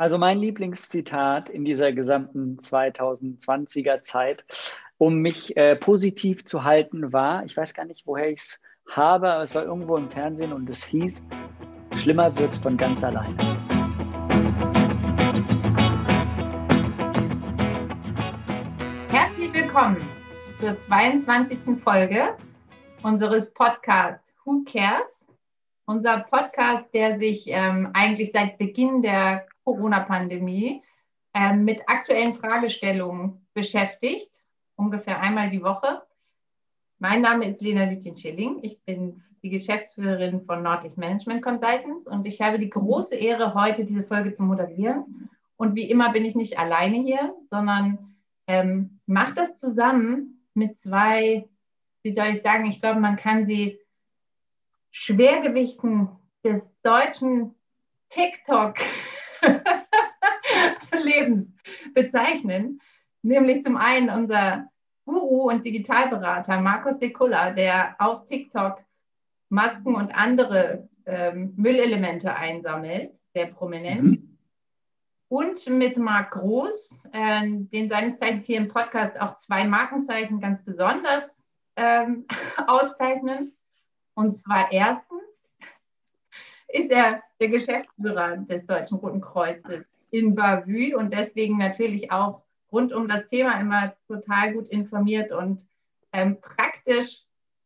Also mein Lieblingszitat in dieser gesamten 2020er Zeit, um mich äh, positiv zu halten, war, ich weiß gar nicht, woher ich es habe, aber es war irgendwo im Fernsehen und es hieß, schlimmer wird es von ganz alleine. Herzlich willkommen zur 22. Folge unseres Podcasts Who Cares? Unser Podcast, der sich ähm, eigentlich seit Beginn der Corona-Pandemie äh, mit aktuellen Fragestellungen beschäftigt, ungefähr einmal die Woche. Mein Name ist Lena Lütjen-Schilling. Ich bin die Geschäftsführerin von Nordlich Management Consultants und ich habe die große Ehre, heute diese Folge zu moderieren. Und wie immer bin ich nicht alleine hier, sondern ähm, mache das zusammen mit zwei, wie soll ich sagen, ich glaube, man kann sie Schwergewichten des deutschen TikTok Lebens bezeichnen. Nämlich zum einen unser Guru und Digitalberater Markus Sekula, der auf TikTok Masken und andere ähm, Müllelemente einsammelt, sehr prominent. Mhm. Und mit Marc Groß, äh, den seines Zeichens hier im Podcast auch zwei Markenzeichen ganz besonders ähm, auszeichnen. Und zwar erstens ist er der Geschäftsführer des Deutschen Roten Kreuzes in Bavü und deswegen natürlich auch rund um das Thema immer total gut informiert und ähm, praktisch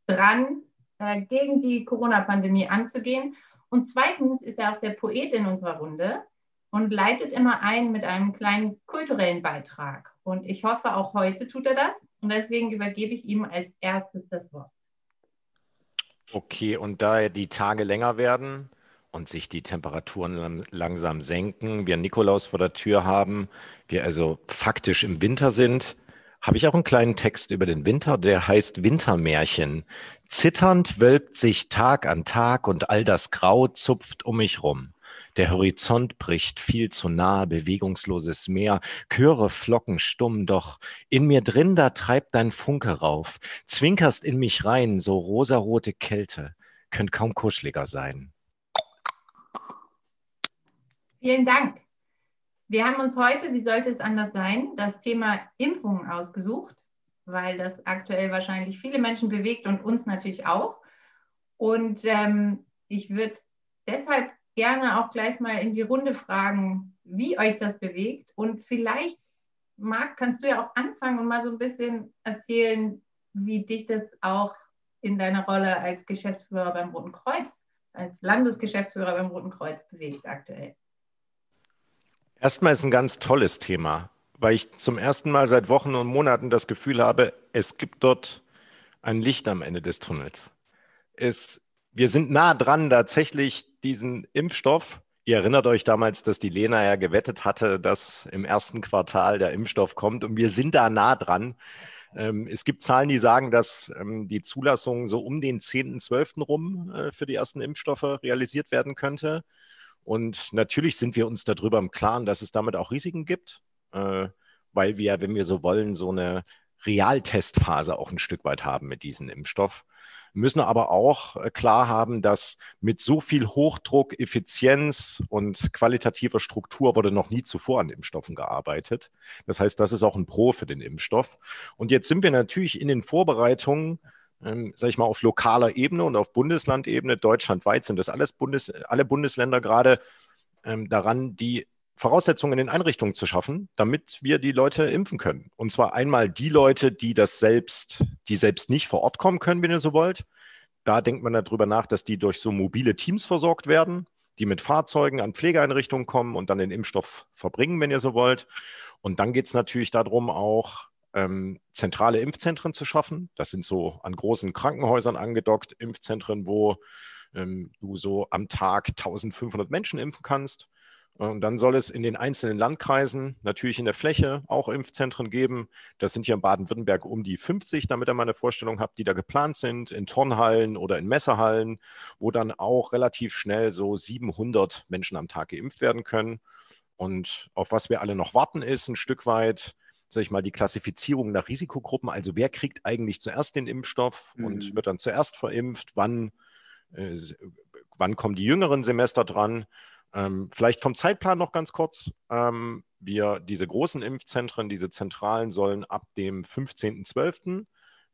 dran, äh, gegen die Corona-Pandemie anzugehen. Und zweitens ist er auch der Poet in unserer Runde und leitet immer ein mit einem kleinen kulturellen Beitrag. Und ich hoffe, auch heute tut er das. Und deswegen übergebe ich ihm als erstes das Wort. Okay, und da die Tage länger werden, und sich die Temperaturen langsam senken, wir Nikolaus vor der Tür haben, wir also faktisch im Winter sind, habe ich auch einen kleinen Text über den Winter, der heißt Wintermärchen. Zitternd wölbt sich Tag an Tag und all das Grau zupft um mich rum. Der Horizont bricht viel zu nah, bewegungsloses Meer, Chöre flocken stumm, doch in mir drin, da treibt dein Funke rauf, zwinkerst in mich rein, so rosarote Kälte, könnt kaum kuscheliger sein. Vielen Dank. Wir haben uns heute, wie sollte es anders sein, das Thema Impfungen ausgesucht, weil das aktuell wahrscheinlich viele Menschen bewegt und uns natürlich auch. Und ähm, ich würde deshalb gerne auch gleich mal in die Runde fragen, wie euch das bewegt. Und vielleicht, Marc, kannst du ja auch anfangen und mal so ein bisschen erzählen, wie dich das auch in deiner Rolle als Geschäftsführer beim Roten Kreuz, als Landesgeschäftsführer beim Roten Kreuz bewegt aktuell. Erstmal ist ein ganz tolles Thema, weil ich zum ersten Mal seit Wochen und Monaten das Gefühl habe, es gibt dort ein Licht am Ende des Tunnels. Es, wir sind nah dran, tatsächlich diesen Impfstoff. Ihr erinnert euch damals, dass die Lena ja gewettet hatte, dass im ersten Quartal der Impfstoff kommt und wir sind da nah dran. Ähm, es gibt Zahlen, die sagen, dass ähm, die Zulassung so um den 10.12. rum äh, für die ersten Impfstoffe realisiert werden könnte. Und natürlich sind wir uns darüber im Klaren, dass es damit auch Risiken gibt, äh, weil wir, wenn wir so wollen, so eine Realtestphase auch ein Stück weit haben mit diesem Impfstoff. Wir müssen aber auch äh, klar haben, dass mit so viel Hochdruck, Effizienz und qualitativer Struktur wurde noch nie zuvor an Impfstoffen gearbeitet. Das heißt, das ist auch ein Pro für den Impfstoff. Und jetzt sind wir natürlich in den Vorbereitungen ähm, sage ich mal, auf lokaler Ebene und auf Bundeslandebene, deutschlandweit sind das alles Bundes, alle Bundesländer gerade ähm, daran, die Voraussetzungen in den Einrichtungen zu schaffen, damit wir die Leute impfen können. Und zwar einmal die Leute, die das selbst, die selbst nicht vor Ort kommen können, wenn ihr so wollt. Da denkt man darüber nach, dass die durch so mobile Teams versorgt werden, die mit Fahrzeugen an Pflegeeinrichtungen kommen und dann den Impfstoff verbringen, wenn ihr so wollt. Und dann geht es natürlich darum, auch ähm, zentrale Impfzentren zu schaffen. Das sind so an großen Krankenhäusern angedockt Impfzentren, wo ähm, du so am Tag 1500 Menschen impfen kannst. Und dann soll es in den einzelnen Landkreisen natürlich in der Fläche auch Impfzentren geben. Das sind hier in Baden-Württemberg um die 50, damit ihr mal eine Vorstellung habt, die da geplant sind, in Turnhallen oder in Messerhallen, wo dann auch relativ schnell so 700 Menschen am Tag geimpft werden können. Und auf was wir alle noch warten, ist ein Stück weit sag ich mal, die Klassifizierung nach Risikogruppen. Also wer kriegt eigentlich zuerst den Impfstoff mhm. und wird dann zuerst verimpft? Wann, äh, wann kommen die jüngeren Semester dran? Ähm, vielleicht vom Zeitplan noch ganz kurz. Ähm, wir, diese großen Impfzentren, diese Zentralen sollen ab dem 15.12.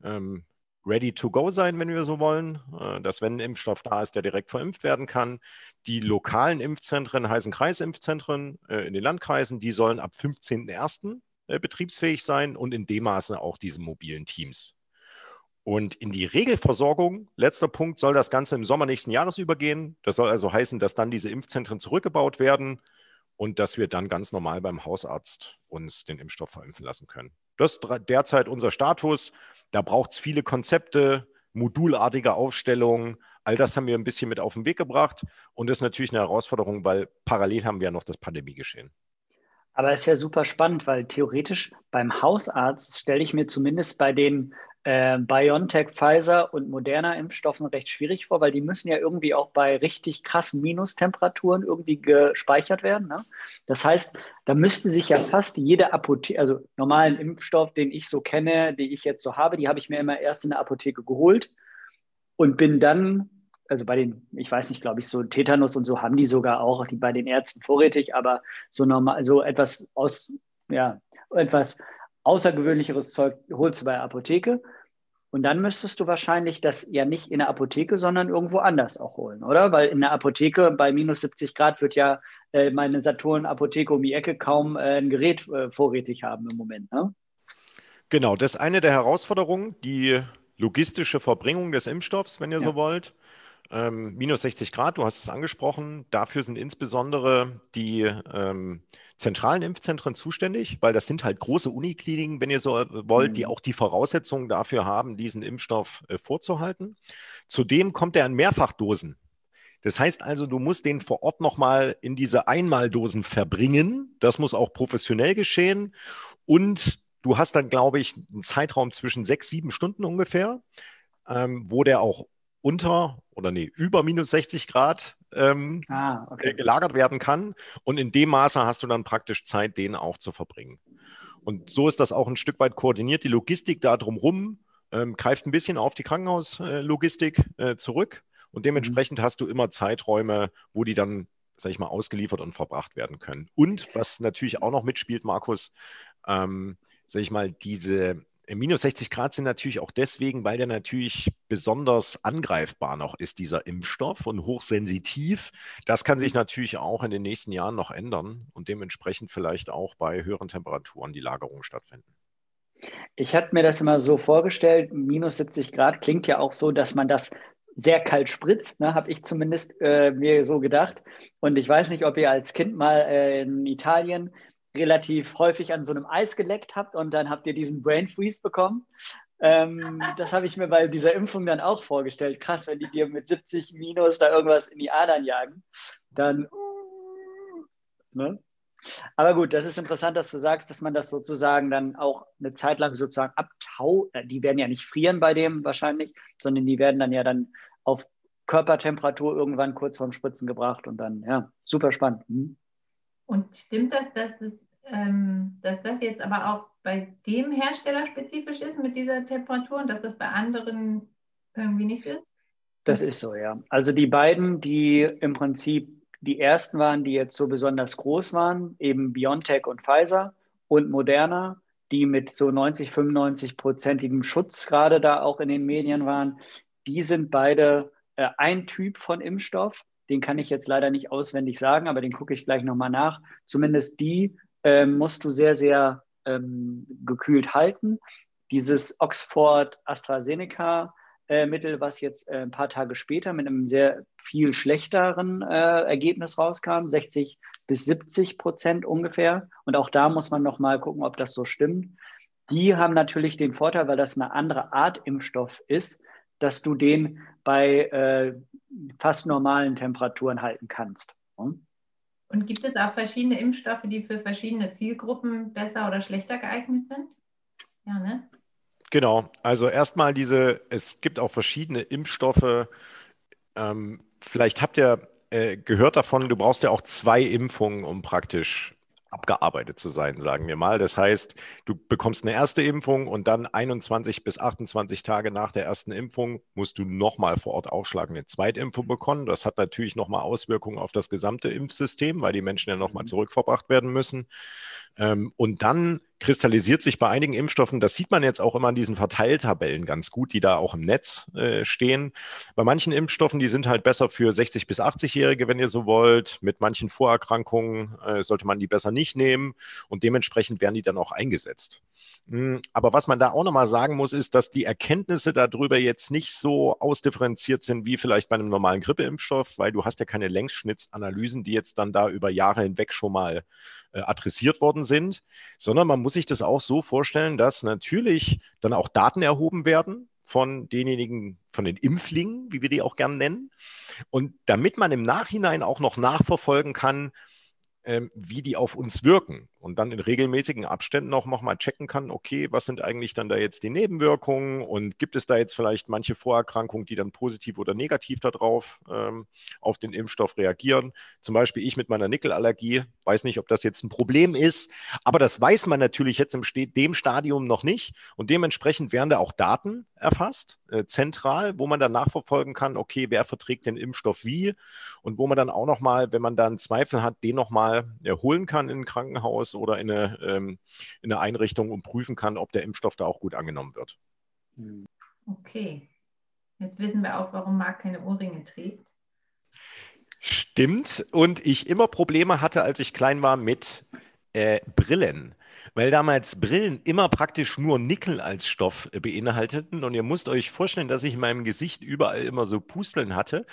Ähm, ready to go sein, wenn wir so wollen, äh, dass wenn ein Impfstoff da ist, der direkt verimpft werden kann. Die lokalen Impfzentren heißen Kreisimpfzentren äh, in den Landkreisen, die sollen ab 15.01. Äh, betriebsfähig sein und in dem Maße auch diese mobilen Teams. Und in die Regelversorgung, letzter Punkt, soll das Ganze im Sommer nächsten Jahres übergehen. Das soll also heißen, dass dann diese Impfzentren zurückgebaut werden und dass wir dann ganz normal beim Hausarzt uns den Impfstoff verimpfen lassen können. Das ist derzeit unser Status. Da braucht es viele Konzepte, modulartige Aufstellungen. All das haben wir ein bisschen mit auf den Weg gebracht. Und das ist natürlich eine Herausforderung, weil parallel haben wir ja noch das Pandemiegeschehen. Aber es ist ja super spannend, weil theoretisch beim Hausarzt stelle ich mir zumindest bei den äh, BioNTech, Pfizer und moderner Impfstoffen recht schwierig vor, weil die müssen ja irgendwie auch bei richtig krassen Minustemperaturen irgendwie gespeichert werden. Ne? Das heißt, da müsste sich ja fast jede Apotheke, also normalen Impfstoff, den ich so kenne, den ich jetzt so habe, die habe ich mir immer erst in der Apotheke geholt und bin dann also bei den, ich weiß nicht, glaube ich, so Tetanus und so haben die sogar auch, die bei den Ärzten vorrätig, aber so normal, so etwas aus, ja, etwas außergewöhnlicheres Zeug holst du bei der Apotheke. Und dann müsstest du wahrscheinlich das ja nicht in der Apotheke, sondern irgendwo anders auch holen, oder? Weil in der Apotheke bei minus 70 Grad wird ja äh, meine Saturn-Apotheke um die Ecke kaum äh, ein Gerät äh, vorrätig haben im Moment. Ne? Genau, das ist eine der Herausforderungen, die logistische Verbringung des Impfstoffs, wenn ihr ja. so wollt. Ähm, minus 60 Grad, du hast es angesprochen. Dafür sind insbesondere die ähm, zentralen Impfzentren zuständig, weil das sind halt große Unikliniken, wenn ihr so äh, wollt, mhm. die auch die Voraussetzungen dafür haben, diesen Impfstoff äh, vorzuhalten. Zudem kommt er in Mehrfachdosen. Das heißt also, du musst den vor Ort nochmal in diese Einmaldosen verbringen. Das muss auch professionell geschehen. Und du hast dann, glaube ich, einen Zeitraum zwischen sechs, sieben Stunden ungefähr, ähm, wo der auch unter oder nee, über minus 60 Grad ähm, ah, okay. Gelagert werden kann. Und in dem Maße hast du dann praktisch Zeit, den auch zu verbringen. Und so ist das auch ein Stück weit koordiniert. Die Logistik da drumherum ähm, greift ein bisschen auf die Krankenhauslogistik äh, zurück. Und dementsprechend mhm. hast du immer Zeiträume, wo die dann, sag ich mal, ausgeliefert und verbracht werden können. Und was natürlich auch noch mitspielt, Markus, ähm, sag ich mal, diese minus 60 Grad sind natürlich auch deswegen, weil der natürlich besonders angreifbar noch ist, dieser Impfstoff und hochsensitiv. Das kann sich natürlich auch in den nächsten Jahren noch ändern und dementsprechend vielleicht auch bei höheren Temperaturen die Lagerung stattfinden. Ich hatte mir das immer so vorgestellt, minus 70 Grad klingt ja auch so, dass man das sehr kalt spritzt, ne, habe ich zumindest äh, mir so gedacht. Und ich weiß nicht, ob ihr als Kind mal äh, in Italien relativ häufig an so einem Eis geleckt habt und dann habt ihr diesen Brain Freeze bekommen. Ähm, das habe ich mir bei dieser Impfung dann auch vorgestellt. Krass, wenn die dir mit 70 Minus da irgendwas in die Adern jagen, dann. Ne? Aber gut, das ist interessant, dass du sagst, dass man das sozusagen dann auch eine Zeit lang sozusagen abtau. Äh, die werden ja nicht frieren bei dem wahrscheinlich, sondern die werden dann ja dann auf Körpertemperatur irgendwann kurz vorm Spritzen gebracht und dann, ja, super spannend. Hm? Und stimmt das, dass, es, ähm, dass das jetzt aber auch bei dem Hersteller spezifisch ist mit dieser Temperatur und dass das bei anderen irgendwie nicht ist? Das ist so, ja. Also die beiden, die im Prinzip die ersten waren, die jetzt so besonders groß waren, eben BioNTech und Pfizer und Moderna, die mit so 90, 95-prozentigem Schutz gerade da auch in den Medien waren, die sind beide äh, ein Typ von Impfstoff. Den kann ich jetzt leider nicht auswendig sagen, aber den gucke ich gleich nochmal nach. Zumindest die äh, musst du sehr, sehr ähm, gekühlt halten. Dieses Oxford AstraZeneca äh, was jetzt äh, ein paar Tage später mit einem sehr viel schlechteren äh, Ergebnis rauskam, 60 bis 70 Prozent ungefähr. Und auch da muss man nochmal gucken, ob das so stimmt. Die haben natürlich den Vorteil, weil das eine andere Art Impfstoff ist, dass du den bei äh, fast normalen Temperaturen halten kannst. Hm? Und gibt es auch verschiedene Impfstoffe, die für verschiedene Zielgruppen besser oder schlechter geeignet sind? Ja, ne? Genau, also erstmal diese, es gibt auch verschiedene Impfstoffe. Ähm, vielleicht habt ihr äh, gehört davon, du brauchst ja auch zwei Impfungen, um praktisch abgearbeitet zu sein, sagen wir mal. Das heißt, du bekommst eine erste Impfung und dann 21 bis 28 Tage nach der ersten Impfung musst du nochmal vor Ort aufschlagen, eine Zweitimpfung bekommen. Das hat natürlich nochmal Auswirkungen auf das gesamte Impfsystem, weil die Menschen ja nochmal mhm. zurückverbracht werden müssen. Ähm, und dann kristallisiert sich bei einigen Impfstoffen, das sieht man jetzt auch immer an diesen Verteiltabellen ganz gut, die da auch im Netz äh, stehen. Bei manchen Impfstoffen, die sind halt besser für 60 bis 80-Jährige, wenn ihr so wollt. Mit manchen Vorerkrankungen äh, sollte man die besser nicht nehmen und dementsprechend werden die dann auch eingesetzt. Hm, aber was man da auch nochmal sagen muss, ist, dass die Erkenntnisse darüber jetzt nicht so ausdifferenziert sind wie vielleicht bei einem normalen Grippeimpfstoff, weil du hast ja keine Längsschnittsanalysen, die jetzt dann da über Jahre hinweg schon mal äh, adressiert worden sind, sondern man muss sich das auch so vorstellen, dass natürlich dann auch Daten erhoben werden von denjenigen, von den Impflingen, wie wir die auch gern nennen. Und damit man im Nachhinein auch noch nachverfolgen kann, ähm, wie die auf uns wirken und dann in regelmäßigen Abständen auch nochmal checken kann, okay, was sind eigentlich dann da jetzt die Nebenwirkungen und gibt es da jetzt vielleicht manche Vorerkrankungen, die dann positiv oder negativ darauf ähm, auf den Impfstoff reagieren. Zum Beispiel ich mit meiner Nickelallergie, weiß nicht, ob das jetzt ein Problem ist, aber das weiß man natürlich jetzt im dem Stadium noch nicht und dementsprechend werden da auch Daten erfasst, äh, zentral, wo man dann nachverfolgen kann, okay, wer verträgt den Impfstoff wie und wo man dann auch nochmal, wenn man da einen Zweifel hat, den nochmal äh, holen kann in ein Krankenhaus oder in eine, ähm, in eine Einrichtung und prüfen kann, ob der Impfstoff da auch gut angenommen wird. Okay. Jetzt wissen wir auch, warum Marc keine Ohrringe trägt. Stimmt. Und ich immer Probleme hatte, als ich klein war, mit äh, Brillen weil damals Brillen immer praktisch nur Nickel als Stoff äh, beinhalteten. Und ihr müsst euch vorstellen, dass ich in meinem Gesicht überall immer so Pusteln hatte.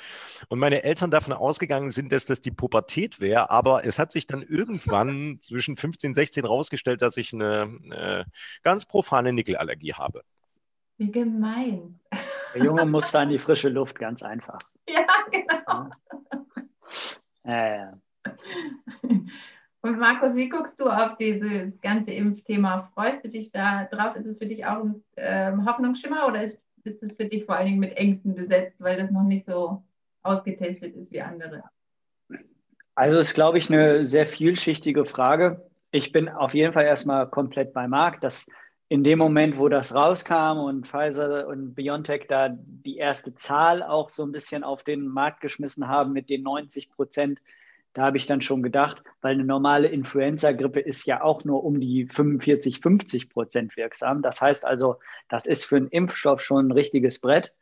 Und meine Eltern davon ausgegangen sind, dass das die Pubertät wäre. Aber es hat sich dann irgendwann zwischen 15 und 16 rausgestellt, dass ich eine, eine ganz profane Nickelallergie habe. Wie gemein. Der Junge muss da in die frische Luft, ganz einfach. Ja, genau. Ja, ja. Und Markus, wie guckst du auf dieses ganze Impfthema? Freust du dich da drauf? Ist es für dich auch ein äh, Hoffnungsschimmer oder ist, ist es für dich vor allen Dingen mit Ängsten besetzt, weil das noch nicht so ausgetestet ist wie andere? Also ist, glaube ich, eine sehr vielschichtige Frage. Ich bin auf jeden Fall erstmal komplett bei Marc, dass in dem Moment, wo das rauskam und Pfizer und BioNTech da die erste Zahl auch so ein bisschen auf den Markt geschmissen haben mit den 90 Prozent da habe ich dann schon gedacht, weil eine normale Influenza-Grippe ist ja auch nur um die 45, 50 Prozent wirksam. Das heißt also, das ist für einen Impfstoff schon ein richtiges Brett.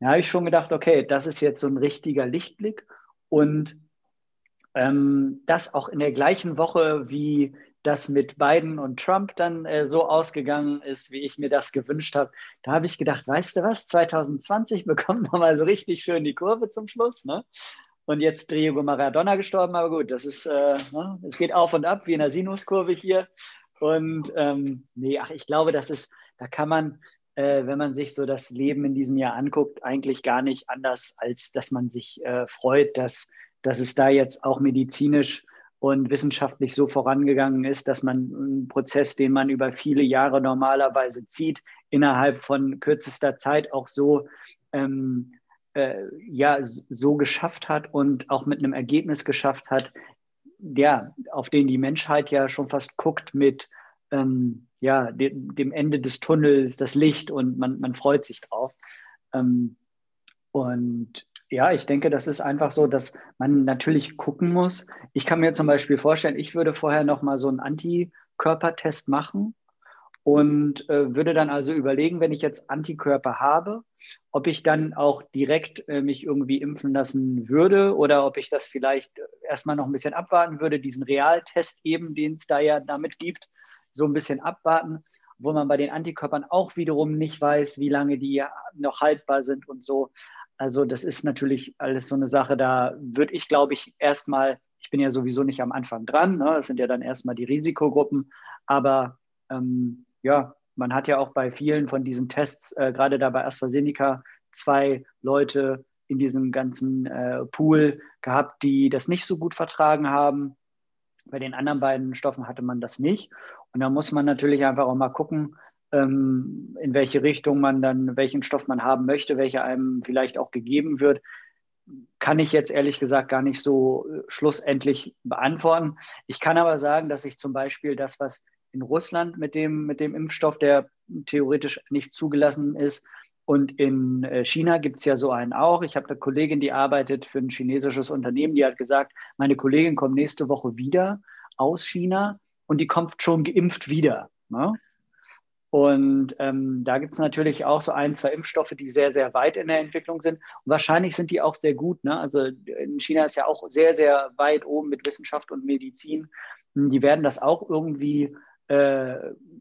Da habe ich schon gedacht, okay, das ist jetzt so ein richtiger Lichtblick. Und ähm, das auch in der gleichen Woche, wie das mit Biden und Trump dann äh, so ausgegangen ist, wie ich mir das gewünscht habe, da habe ich gedacht, weißt du was, 2020 bekommt man mal so richtig schön die Kurve zum Schluss. Ne? Und jetzt Diego Maradona gestorben, aber gut, das ist, äh, ne? es geht auf und ab wie in der Sinuskurve hier. Und ähm, nee, ach, ich glaube, das ist, da kann man, äh, wenn man sich so das Leben in diesem Jahr anguckt, eigentlich gar nicht anders, als dass man sich äh, freut, dass, dass es da jetzt auch medizinisch und wissenschaftlich so vorangegangen ist, dass man einen Prozess, den man über viele Jahre normalerweise zieht, innerhalb von kürzester Zeit auch so ähm, äh, ja so geschafft hat und auch mit einem Ergebnis geschafft hat, ja, auf den die Menschheit ja schon fast guckt mit ähm, ja, de dem Ende des Tunnels, das Licht und man, man freut sich drauf. Ähm, und ja, ich denke, das ist einfach so, dass man natürlich gucken muss. Ich kann mir zum Beispiel vorstellen, ich würde vorher noch mal so einen Antikörpertest machen und äh, würde dann also überlegen, wenn ich jetzt Antikörper habe, ob ich dann auch direkt äh, mich irgendwie impfen lassen würde oder ob ich das vielleicht erstmal noch ein bisschen abwarten würde, diesen Realtest eben, den es da ja damit gibt, so ein bisschen abwarten, wo man bei den Antikörpern auch wiederum nicht weiß, wie lange die noch haltbar sind und so. Also das ist natürlich alles so eine Sache, da würde ich, glaube ich, erstmal, ich bin ja sowieso nicht am Anfang dran, ne? das sind ja dann erstmal die Risikogruppen, aber ähm, ja, man hat ja auch bei vielen von diesen Tests, äh, gerade da bei AstraZeneca, zwei Leute in diesem ganzen äh, Pool gehabt, die das nicht so gut vertragen haben. Bei den anderen beiden Stoffen hatte man das nicht. Und da muss man natürlich einfach auch mal gucken, ähm, in welche Richtung man dann, welchen Stoff man haben möchte, welcher einem vielleicht auch gegeben wird. kann ich jetzt ehrlich gesagt gar nicht so äh, schlussendlich beantworten. Ich kann aber sagen, dass ich zum Beispiel das, was in Russland mit dem, mit dem Impfstoff, der theoretisch nicht zugelassen ist, und in äh, China gibt es ja so einen auch. Ich habe eine Kollegin, die arbeitet für ein chinesisches Unternehmen, die hat gesagt, meine Kollegin kommt nächste Woche wieder aus China und die kommt schon geimpft wieder. Ne? Und ähm, da gibt es natürlich auch so ein, zwei Impfstoffe, die sehr, sehr weit in der Entwicklung sind. Und wahrscheinlich sind die auch sehr gut. Ne? Also in China ist ja auch sehr, sehr weit oben mit Wissenschaft und Medizin. Die werden das auch irgendwie äh,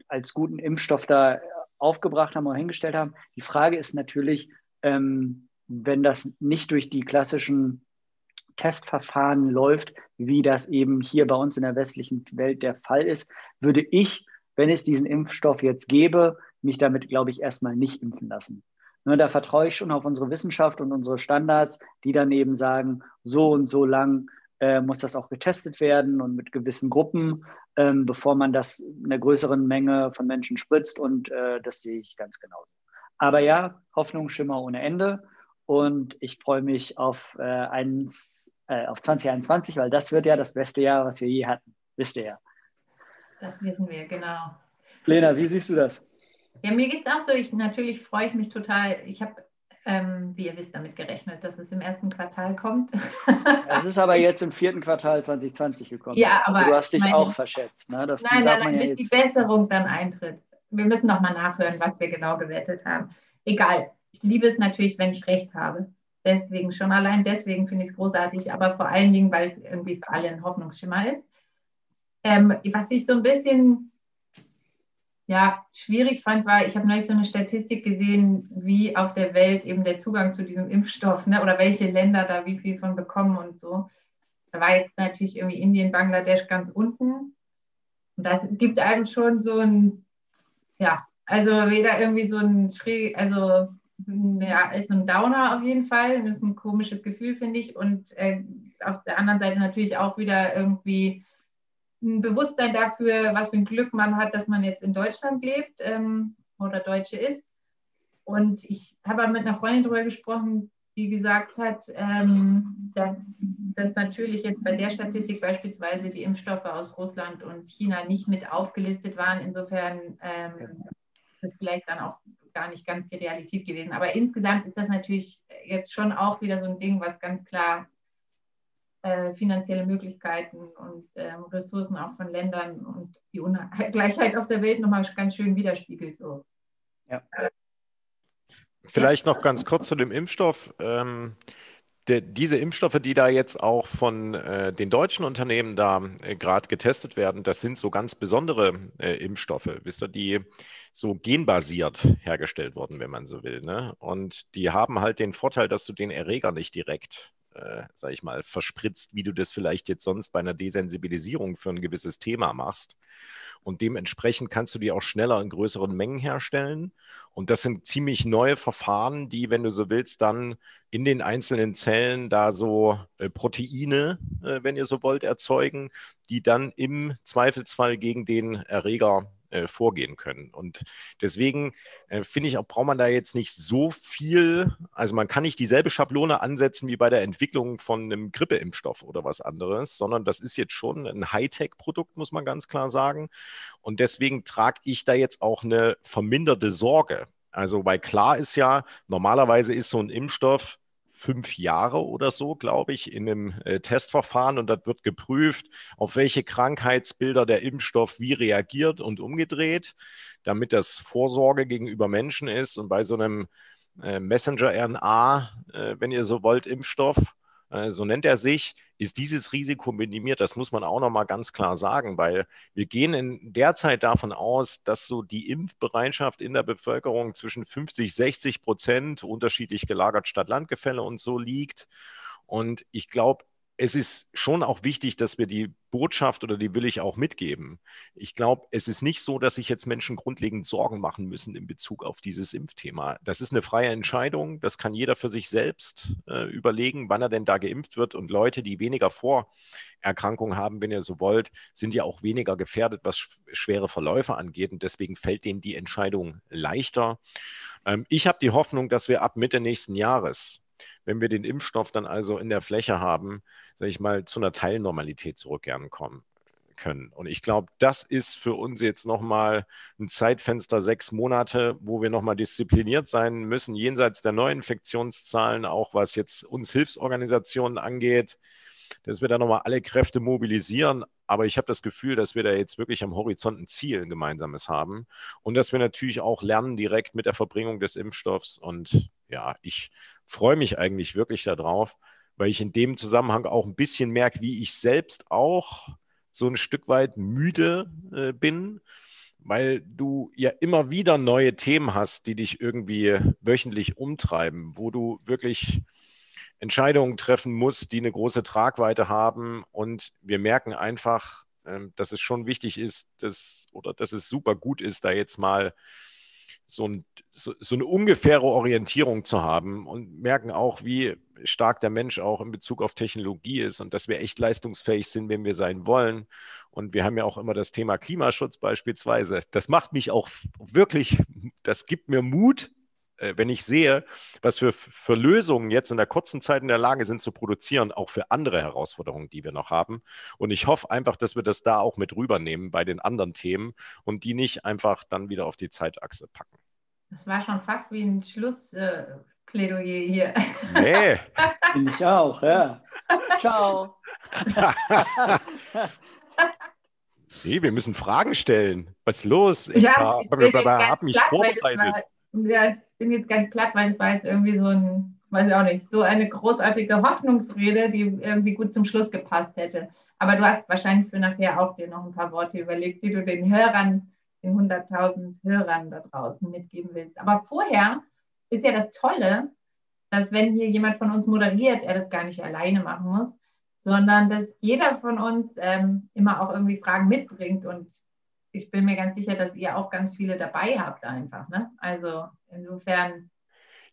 als guten Impfstoff da aufgebracht haben oder hingestellt haben. Die Frage ist natürlich, ähm, wenn das nicht durch die klassischen Testverfahren läuft, wie das eben hier bei uns in der westlichen Welt der Fall ist, würde ich wenn es diesen Impfstoff jetzt gäbe, mich damit, glaube ich, erstmal nicht impfen lassen. Ne, da vertraue ich schon auf unsere Wissenschaft und unsere Standards, die dann eben sagen, so und so lang äh, muss das auch getestet werden und mit gewissen Gruppen, ähm, bevor man das in einer größeren Menge von Menschen spritzt. Und äh, das sehe ich ganz genauso. Aber ja, Hoffnungsschimmer ohne Ende. Und ich freue mich auf, äh, eins, äh, auf 2021, weil das wird ja das beste Jahr, was wir je hatten. Wisst ihr ja. Das wissen wir, genau. Lena, wie siehst du das? Ja, mir geht es auch so. Ich, natürlich freue ich mich total. Ich habe, ähm, wie ihr wisst, damit gerechnet, dass es im ersten Quartal kommt. Es ist aber jetzt im vierten Quartal 2020 gekommen. Ja, aber also du hast dich meine, auch verschätzt. Ne? Das nein, nein, nein, bis ja die Besserung dann eintritt. Wir müssen nochmal nachhören, was wir genau gewettet haben. Egal. Ich liebe es natürlich, wenn ich recht habe. Deswegen, schon allein deswegen finde ich es großartig, aber vor allen Dingen, weil es irgendwie für alle ein Hoffnungsschimmer ist. Ähm, was ich so ein bisschen ja, schwierig fand, war, ich habe neulich so eine Statistik gesehen, wie auf der Welt eben der Zugang zu diesem Impfstoff ne, oder welche Länder da wie viel von bekommen und so. Da war jetzt natürlich irgendwie Indien, Bangladesch ganz unten. Und das gibt einem schon so ein, ja, also weder irgendwie so ein schräg, also ja, ist ein Downer auf jeden Fall. Das ist ein komisches Gefühl, finde ich. Und äh, auf der anderen Seite natürlich auch wieder irgendwie ein Bewusstsein dafür, was für ein Glück man hat, dass man jetzt in Deutschland lebt ähm, oder Deutsche ist. Und ich habe mit einer Freundin darüber gesprochen, die gesagt hat, ähm, dass, dass natürlich jetzt bei der Statistik beispielsweise die Impfstoffe aus Russland und China nicht mit aufgelistet waren. Insofern ähm, ist das vielleicht dann auch gar nicht ganz die Realität gewesen. Aber insgesamt ist das natürlich jetzt schon auch wieder so ein Ding, was ganz klar äh, finanzielle Möglichkeiten und ähm, Ressourcen auch von Ländern und die Ungleichheit auf der Welt nochmal ganz schön widerspiegelt. So. Ja. Vielleicht noch ganz kurz zu dem Impfstoff. Ähm, der, diese Impfstoffe, die da jetzt auch von äh, den deutschen Unternehmen da äh, gerade getestet werden, das sind so ganz besondere äh, Impfstoffe, wisst ihr, die so genbasiert hergestellt wurden, wenn man so will. Ne? Und die haben halt den Vorteil, dass du den Erreger nicht direkt äh, sag ich mal, verspritzt, wie du das vielleicht jetzt sonst bei einer Desensibilisierung für ein gewisses Thema machst. Und dementsprechend kannst du die auch schneller in größeren Mengen herstellen. Und das sind ziemlich neue Verfahren, die, wenn du so willst, dann in den einzelnen Zellen da so äh, Proteine, äh, wenn ihr so wollt, erzeugen, die dann im Zweifelsfall gegen den Erreger äh, vorgehen können. Und deswegen äh, finde ich auch, braucht man da jetzt nicht so viel, also man kann nicht dieselbe Schablone ansetzen wie bei der Entwicklung von einem Grippeimpfstoff oder was anderes, sondern das ist jetzt schon ein Hightech-Produkt, muss man ganz klar sagen. Und deswegen trage ich da jetzt auch eine verminderte Sorge. Also, weil klar ist ja, normalerweise ist so ein Impfstoff fünf Jahre oder so, glaube ich, in einem äh, Testverfahren und das wird geprüft, auf welche Krankheitsbilder der Impfstoff wie reagiert und umgedreht, damit das Vorsorge gegenüber Menschen ist. Und bei so einem äh, Messenger-RNA, äh, wenn ihr so wollt, Impfstoff, so nennt er sich, ist dieses Risiko minimiert. Das muss man auch noch mal ganz klar sagen, weil wir gehen in der Zeit davon aus, dass so die Impfbereitschaft in der Bevölkerung zwischen 50, 60 Prozent unterschiedlich gelagert Stadt-Land-Gefälle und so liegt. Und ich glaube, es ist schon auch wichtig, dass wir die Botschaft oder die will ich auch mitgeben. Ich glaube, es ist nicht so, dass sich jetzt Menschen grundlegend Sorgen machen müssen in Bezug auf dieses Impfthema. Das ist eine freie Entscheidung. Das kann jeder für sich selbst äh, überlegen, wann er denn da geimpft wird. Und Leute, die weniger Vorerkrankungen haben, wenn ihr so wollt, sind ja auch weniger gefährdet, was schwere Verläufe angeht. Und deswegen fällt denen die Entscheidung leichter. Ähm, ich habe die Hoffnung, dass wir ab Mitte nächsten Jahres wenn wir den Impfstoff dann also in der Fläche haben, sage ich mal, zu einer Teilnormalität zurückkehren kommen können. Und ich glaube, das ist für uns jetzt nochmal ein Zeitfenster, sechs Monate, wo wir nochmal diszipliniert sein müssen, jenseits der Neuinfektionszahlen, auch was jetzt uns Hilfsorganisationen angeht, dass wir da nochmal alle Kräfte mobilisieren. Aber ich habe das Gefühl, dass wir da jetzt wirklich am Horizont ein Ziel ein gemeinsames haben und dass wir natürlich auch lernen direkt mit der Verbringung des Impfstoffs. Und ja, ich freue mich eigentlich wirklich darauf, weil ich in dem Zusammenhang auch ein bisschen merke, wie ich selbst auch so ein Stück weit müde äh, bin, weil du ja immer wieder neue Themen hast, die dich irgendwie wöchentlich umtreiben, wo du wirklich Entscheidungen treffen musst, die eine große Tragweite haben. Und wir merken einfach, äh, dass es schon wichtig ist, dass, oder dass es super gut ist, da jetzt mal so, ein, so, so, eine ungefähre Orientierung zu haben und merken auch, wie stark der Mensch auch in Bezug auf Technologie ist und dass wir echt leistungsfähig sind, wenn wir sein wollen. Und wir haben ja auch immer das Thema Klimaschutz beispielsweise. Das macht mich auch wirklich, das gibt mir Mut, wenn ich sehe, was für, für Lösungen jetzt in der kurzen Zeit in der Lage sind zu produzieren, auch für andere Herausforderungen, die wir noch haben. Und ich hoffe einfach, dass wir das da auch mit rübernehmen bei den anderen Themen und die nicht einfach dann wieder auf die Zeitachse packen. Das war schon fast wie ein Schlussplädoyer äh, hier. Nee. Bin ich auch, ja. Ciao. nee, wir müssen Fragen stellen. Was ist los? Ich ja, habe hab mich vorbereitet. Ja, ich bin jetzt ganz platt, weil das war jetzt irgendwie so ein, weiß ich auch nicht, so eine großartige Hoffnungsrede, die irgendwie gut zum Schluss gepasst hätte. Aber du hast wahrscheinlich für nachher auch dir noch ein paar Worte überlegt, die du den Hörern den 100.000 Hörern da draußen mitgeben willst. Aber vorher ist ja das Tolle, dass wenn hier jemand von uns moderiert, er das gar nicht alleine machen muss, sondern dass jeder von uns ähm, immer auch irgendwie Fragen mitbringt. Und ich bin mir ganz sicher, dass ihr auch ganz viele dabei habt einfach. Ne? Also insofern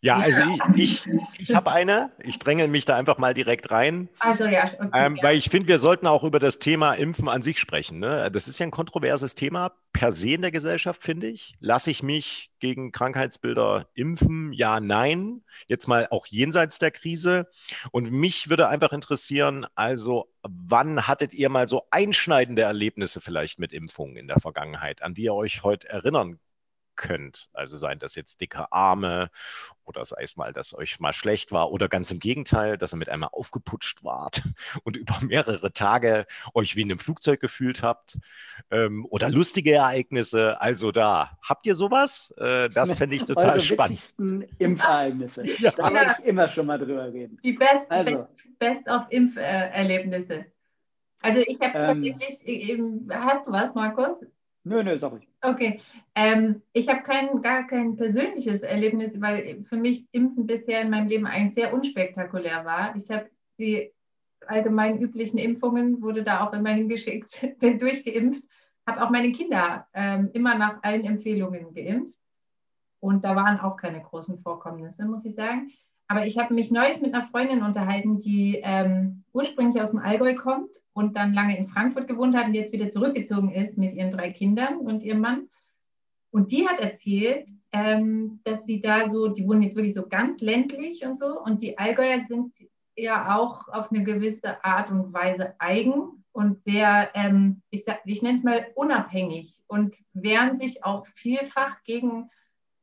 ja, also ich, ich, ich habe eine. Ich dränge mich da einfach mal direkt rein. Also ja, okay, ähm, ja. Weil ich finde, wir sollten auch über das Thema Impfen an sich sprechen. Ne? Das ist ja ein kontroverses Thema per se in der Gesellschaft, finde ich. Lasse ich mich gegen Krankheitsbilder impfen? Ja, nein. Jetzt mal auch jenseits der Krise. Und mich würde einfach interessieren, also wann hattet ihr mal so einschneidende Erlebnisse vielleicht mit Impfungen in der Vergangenheit, an die ihr euch heute erinnern könnt. Also seien das jetzt dicke Arme oder sei es mal, dass euch mal schlecht war oder ganz im Gegenteil, dass ihr mit einmal aufgeputscht wart und über mehrere Tage euch wie in einem Flugzeug gefühlt habt ähm, oder lustige Ereignisse. Also da, habt ihr sowas? Äh, das fände ich total Eure spannend. Impfereignisse. Ja. Da wollte ich immer schon mal drüber reden. Die Best, also. Best, Best of Impferlebnisse. Also ich habe ähm, tatsächlich, hast du was, Markus? Nö, nö, sorry. Okay. Ähm, ich habe kein, gar kein persönliches Erlebnis, weil für mich Impfen bisher in meinem Leben eigentlich sehr unspektakulär war. Ich habe die allgemein üblichen Impfungen, wurde da auch immer hingeschickt, bin durchgeimpft, habe auch meine Kinder ähm, immer nach allen Empfehlungen geimpft. Und da waren auch keine großen Vorkommnisse, muss ich sagen. Aber ich habe mich neulich mit einer Freundin unterhalten, die ähm, ursprünglich aus dem Allgäu kommt und dann lange in Frankfurt gewohnt hat und jetzt wieder zurückgezogen ist mit ihren drei Kindern und ihrem Mann. Und die hat erzählt, ähm, dass sie da so, die wohnen jetzt wirklich so ganz ländlich und so. Und die Allgäuer sind ja auch auf eine gewisse Art und Weise eigen und sehr, ähm, ich, ich nenne es mal unabhängig und wehren sich auch vielfach gegen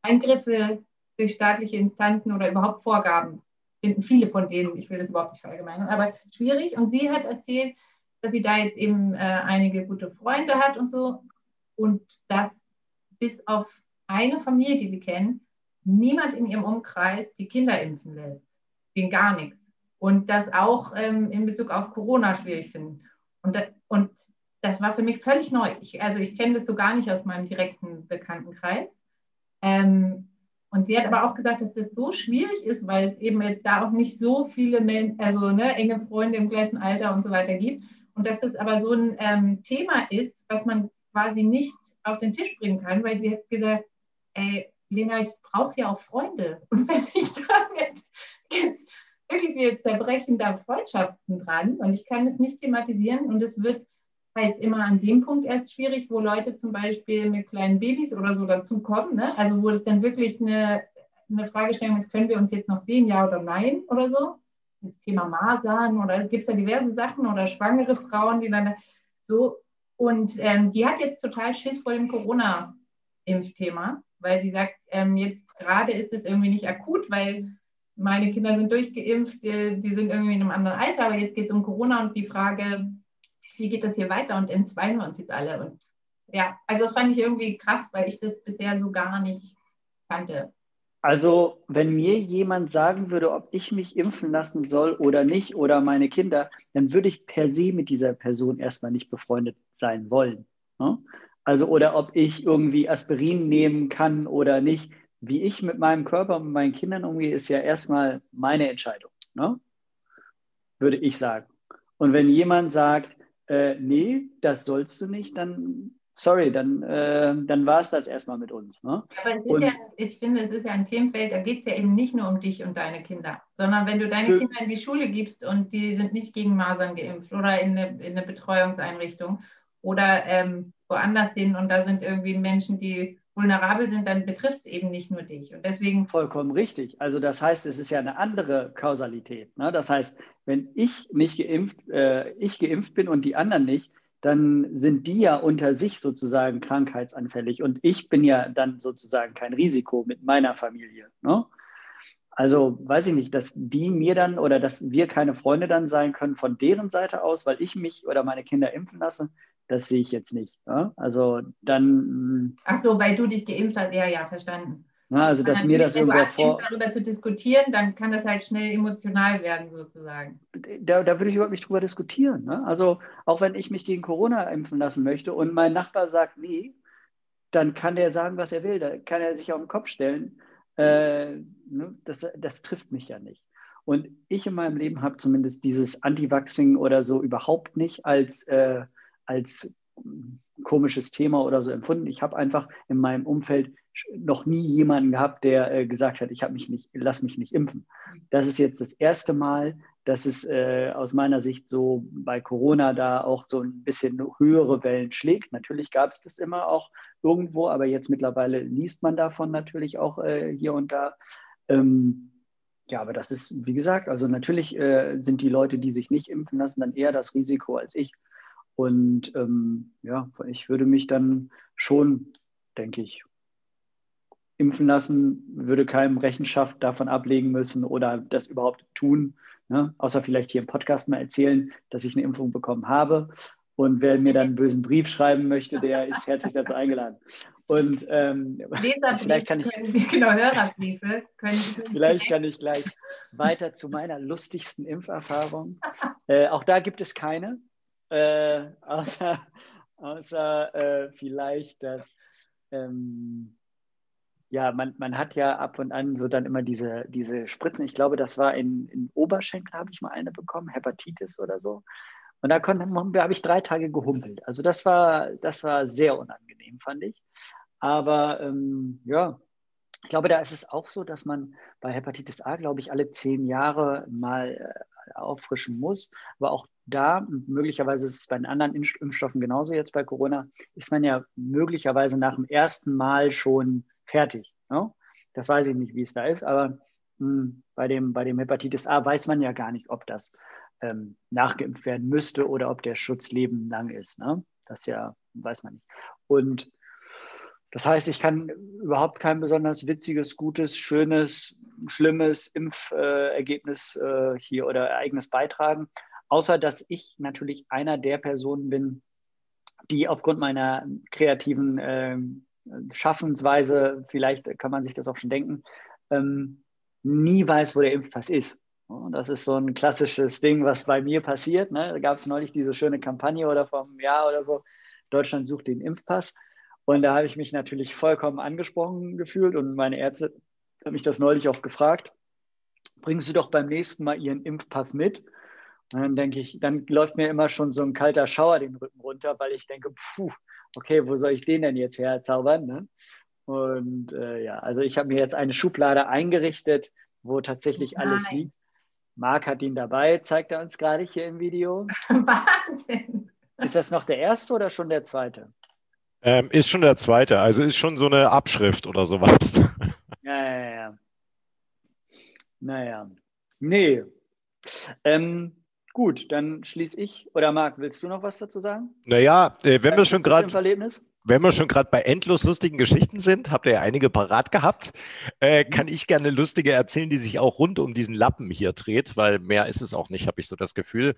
Eingriffe durch staatliche Instanzen oder überhaupt Vorgaben. Finden viele von denen, ich will das überhaupt nicht verallgemeinern, aber schwierig. Und sie hat erzählt, dass sie da jetzt eben äh, einige gute Freunde hat und so. Und dass bis auf eine Familie, die sie kennen, niemand in ihrem Umkreis die Kinder impfen lässt. Ging gar nichts. Und das auch ähm, in Bezug auf Corona schwierig finden. Und, und das war für mich völlig neu. Ich, also ich kenne das so gar nicht aus meinem direkten Bekanntenkreis. Ähm, und sie hat aber auch gesagt, dass das so schwierig ist, weil es eben jetzt da auch nicht so viele also ne, enge Freunde im gleichen Alter und so weiter gibt. Und dass das aber so ein ähm, Thema ist, was man quasi nicht auf den Tisch bringen kann, weil sie hat gesagt, ey, Lena, ich brauche ja auch Freunde. Und wenn ich da jetzt, jetzt wirklich, wir zerbrechen da Freundschaften dran und ich kann es nicht thematisieren und es wird halt immer an dem Punkt erst schwierig, wo Leute zum Beispiel mit kleinen Babys oder so dazukommen. Ne? Also wo es dann wirklich eine, eine Fragestellung ist, können wir uns jetzt noch sehen, ja oder nein oder so? Das Thema Masern oder es gibt ja diverse Sachen oder schwangere Frauen, die dann so. Und ähm, die hat jetzt total Schiss vor dem Corona-Impfthema, weil sie sagt, ähm, jetzt gerade ist es irgendwie nicht akut, weil meine Kinder sind durchgeimpft, die, die sind irgendwie in einem anderen Alter, aber jetzt geht es um Corona und die Frage, wie geht das hier weiter und entzweien wir uns jetzt alle? Und ja, also das fand ich irgendwie krass, weil ich das bisher so gar nicht kannte. Also, wenn mir jemand sagen würde, ob ich mich impfen lassen soll oder nicht, oder meine Kinder, dann würde ich per se mit dieser Person erstmal nicht befreundet sein wollen. Ne? Also, oder ob ich irgendwie Aspirin nehmen kann oder nicht. Wie ich mit meinem Körper und meinen Kindern umgehe, ist ja erstmal meine Entscheidung. Ne? Würde ich sagen. Und wenn jemand sagt, äh, nee, das sollst du nicht, dann sorry, dann, äh, dann war es das erstmal mit uns. Ne? Aber es ist und, ja, ich finde, es ist ja ein Themenfeld, da geht es ja eben nicht nur um dich und deine Kinder, sondern wenn du deine für, Kinder in die Schule gibst und die sind nicht gegen Masern geimpft oder in eine, in eine Betreuungseinrichtung oder ähm, woanders hin und da sind irgendwie Menschen, die vulnerabel sind, dann betrifft es eben nicht nur dich. Und deswegen. Vollkommen richtig. Also das heißt, es ist ja eine andere Kausalität. Ne? Das heißt, wenn ich nicht geimpft, äh, ich geimpft bin und die anderen nicht, dann sind die ja unter sich sozusagen krankheitsanfällig und ich bin ja dann sozusagen kein Risiko mit meiner Familie. Ne? Also weiß ich nicht, dass die mir dann oder dass wir keine Freunde dann sein können von deren Seite aus, weil ich mich oder meine Kinder impfen lasse, das sehe ich jetzt nicht. Ne? Also dann. Hm. Ach so, weil du dich geimpft hast, ja, ja, verstanden. Na, also, dass mir das irgendwer vor. darüber zu diskutieren, dann kann das halt schnell emotional werden, sozusagen. Da, da würde ich überhaupt nicht drüber diskutieren. Ne? Also, auch wenn ich mich gegen Corona impfen lassen möchte und mein Nachbar sagt, nee, dann kann der sagen, was er will. Da kann er sich auf den Kopf stellen. Äh, ne? das, das trifft mich ja nicht. Und ich in meinem Leben habe zumindest dieses Anti-Vaxxing oder so überhaupt nicht als, äh, als komisches Thema oder so empfunden. Ich habe einfach in meinem Umfeld noch nie jemanden gehabt, der äh, gesagt hat, ich habe mich nicht, lass mich nicht impfen. Das ist jetzt das erste Mal, dass es äh, aus meiner Sicht so bei Corona da auch so ein bisschen höhere Wellen schlägt. Natürlich gab es das immer auch irgendwo, aber jetzt mittlerweile liest man davon natürlich auch äh, hier und da. Ähm, ja, aber das ist, wie gesagt, also natürlich äh, sind die Leute, die sich nicht impfen lassen, dann eher das Risiko als ich. Und ähm, ja, ich würde mich dann schon, denke ich, impfen lassen, würde keinem Rechenschaft davon ablegen müssen oder das überhaupt tun. Ne? Außer vielleicht hier im Podcast mal erzählen, dass ich eine Impfung bekommen habe. Und wer mir dann einen bösen Brief schreiben möchte, der ist herzlich dazu eingeladen. Und ähm, vielleicht kann ich, genau, Hörerbriefe können, vielleicht kann ich gleich weiter zu meiner lustigsten Impferfahrung. Äh, auch da gibt es keine äh, außer, außer äh, vielleicht, dass ähm, ja, man, man hat ja ab und an so dann immer diese, diese Spritzen. Ich glaube, das war in, in Oberschenkel, habe ich mal eine bekommen, Hepatitis oder so. Und da habe ich drei Tage gehumpelt. Also das war, das war sehr unangenehm, fand ich. Aber ähm, ja, ich glaube, da ist es auch so, dass man bei Hepatitis A, glaube ich, alle zehn Jahre mal äh, auffrischen muss. Aber auch da, möglicherweise ist es bei den anderen Impfstoffen genauso jetzt bei Corona, ist man ja möglicherweise nach dem ersten Mal schon fertig. Ne? Das weiß ich nicht, wie es da ist, aber mh, hm, bei, dem, bei dem Hepatitis A weiß man ja gar nicht, ob das ähm, nachgeimpft werden müsste oder ob der Schutz lebenlang ist. Ne? Das ja, weiß man nicht. Und das heißt, ich kann überhaupt kein besonders witziges, gutes, schönes, schlimmes Impfergebnis äh, hier oder Ereignis beitragen, außer dass ich natürlich einer der Personen bin, die aufgrund meiner kreativen äh, Schaffensweise, vielleicht kann man sich das auch schon denken, ähm, nie weiß, wo der Impfpass ist. Das ist so ein klassisches Ding, was bei mir passiert. Ne? Da gab es neulich diese schöne Kampagne oder einem Jahr oder so, Deutschland sucht den Impfpass. Und da habe ich mich natürlich vollkommen angesprochen gefühlt und meine Ärzte haben mich das neulich auch gefragt. Bringen Sie doch beim nächsten Mal Ihren Impfpass mit. Und dann denke ich, dann läuft mir immer schon so ein kalter Schauer den Rücken runter, weil ich denke, puh, okay, wo soll ich den denn jetzt herzaubern? Ne? Und äh, ja, also ich habe mir jetzt eine Schublade eingerichtet, wo tatsächlich Nein. alles liegt. Marc hat ihn dabei, zeigt er uns gerade hier im Video. Wahnsinn. Ist das noch der erste oder schon der zweite? Ähm, ist schon der zweite, also ist schon so eine Abschrift oder sowas. Ja, ja, ja. Naja. Nee. Ähm, gut, dann schließe ich. Oder Marc, willst du noch was dazu sagen? Naja, äh, wenn wir schon gerade Erlebnis? wenn wir schon gerade bei endlos lustigen Geschichten sind, habt ihr ja einige parat gehabt, äh, mhm. kann ich gerne lustige erzählen, die sich auch rund um diesen Lappen hier dreht, weil mehr ist es auch nicht, habe ich so das Gefühl.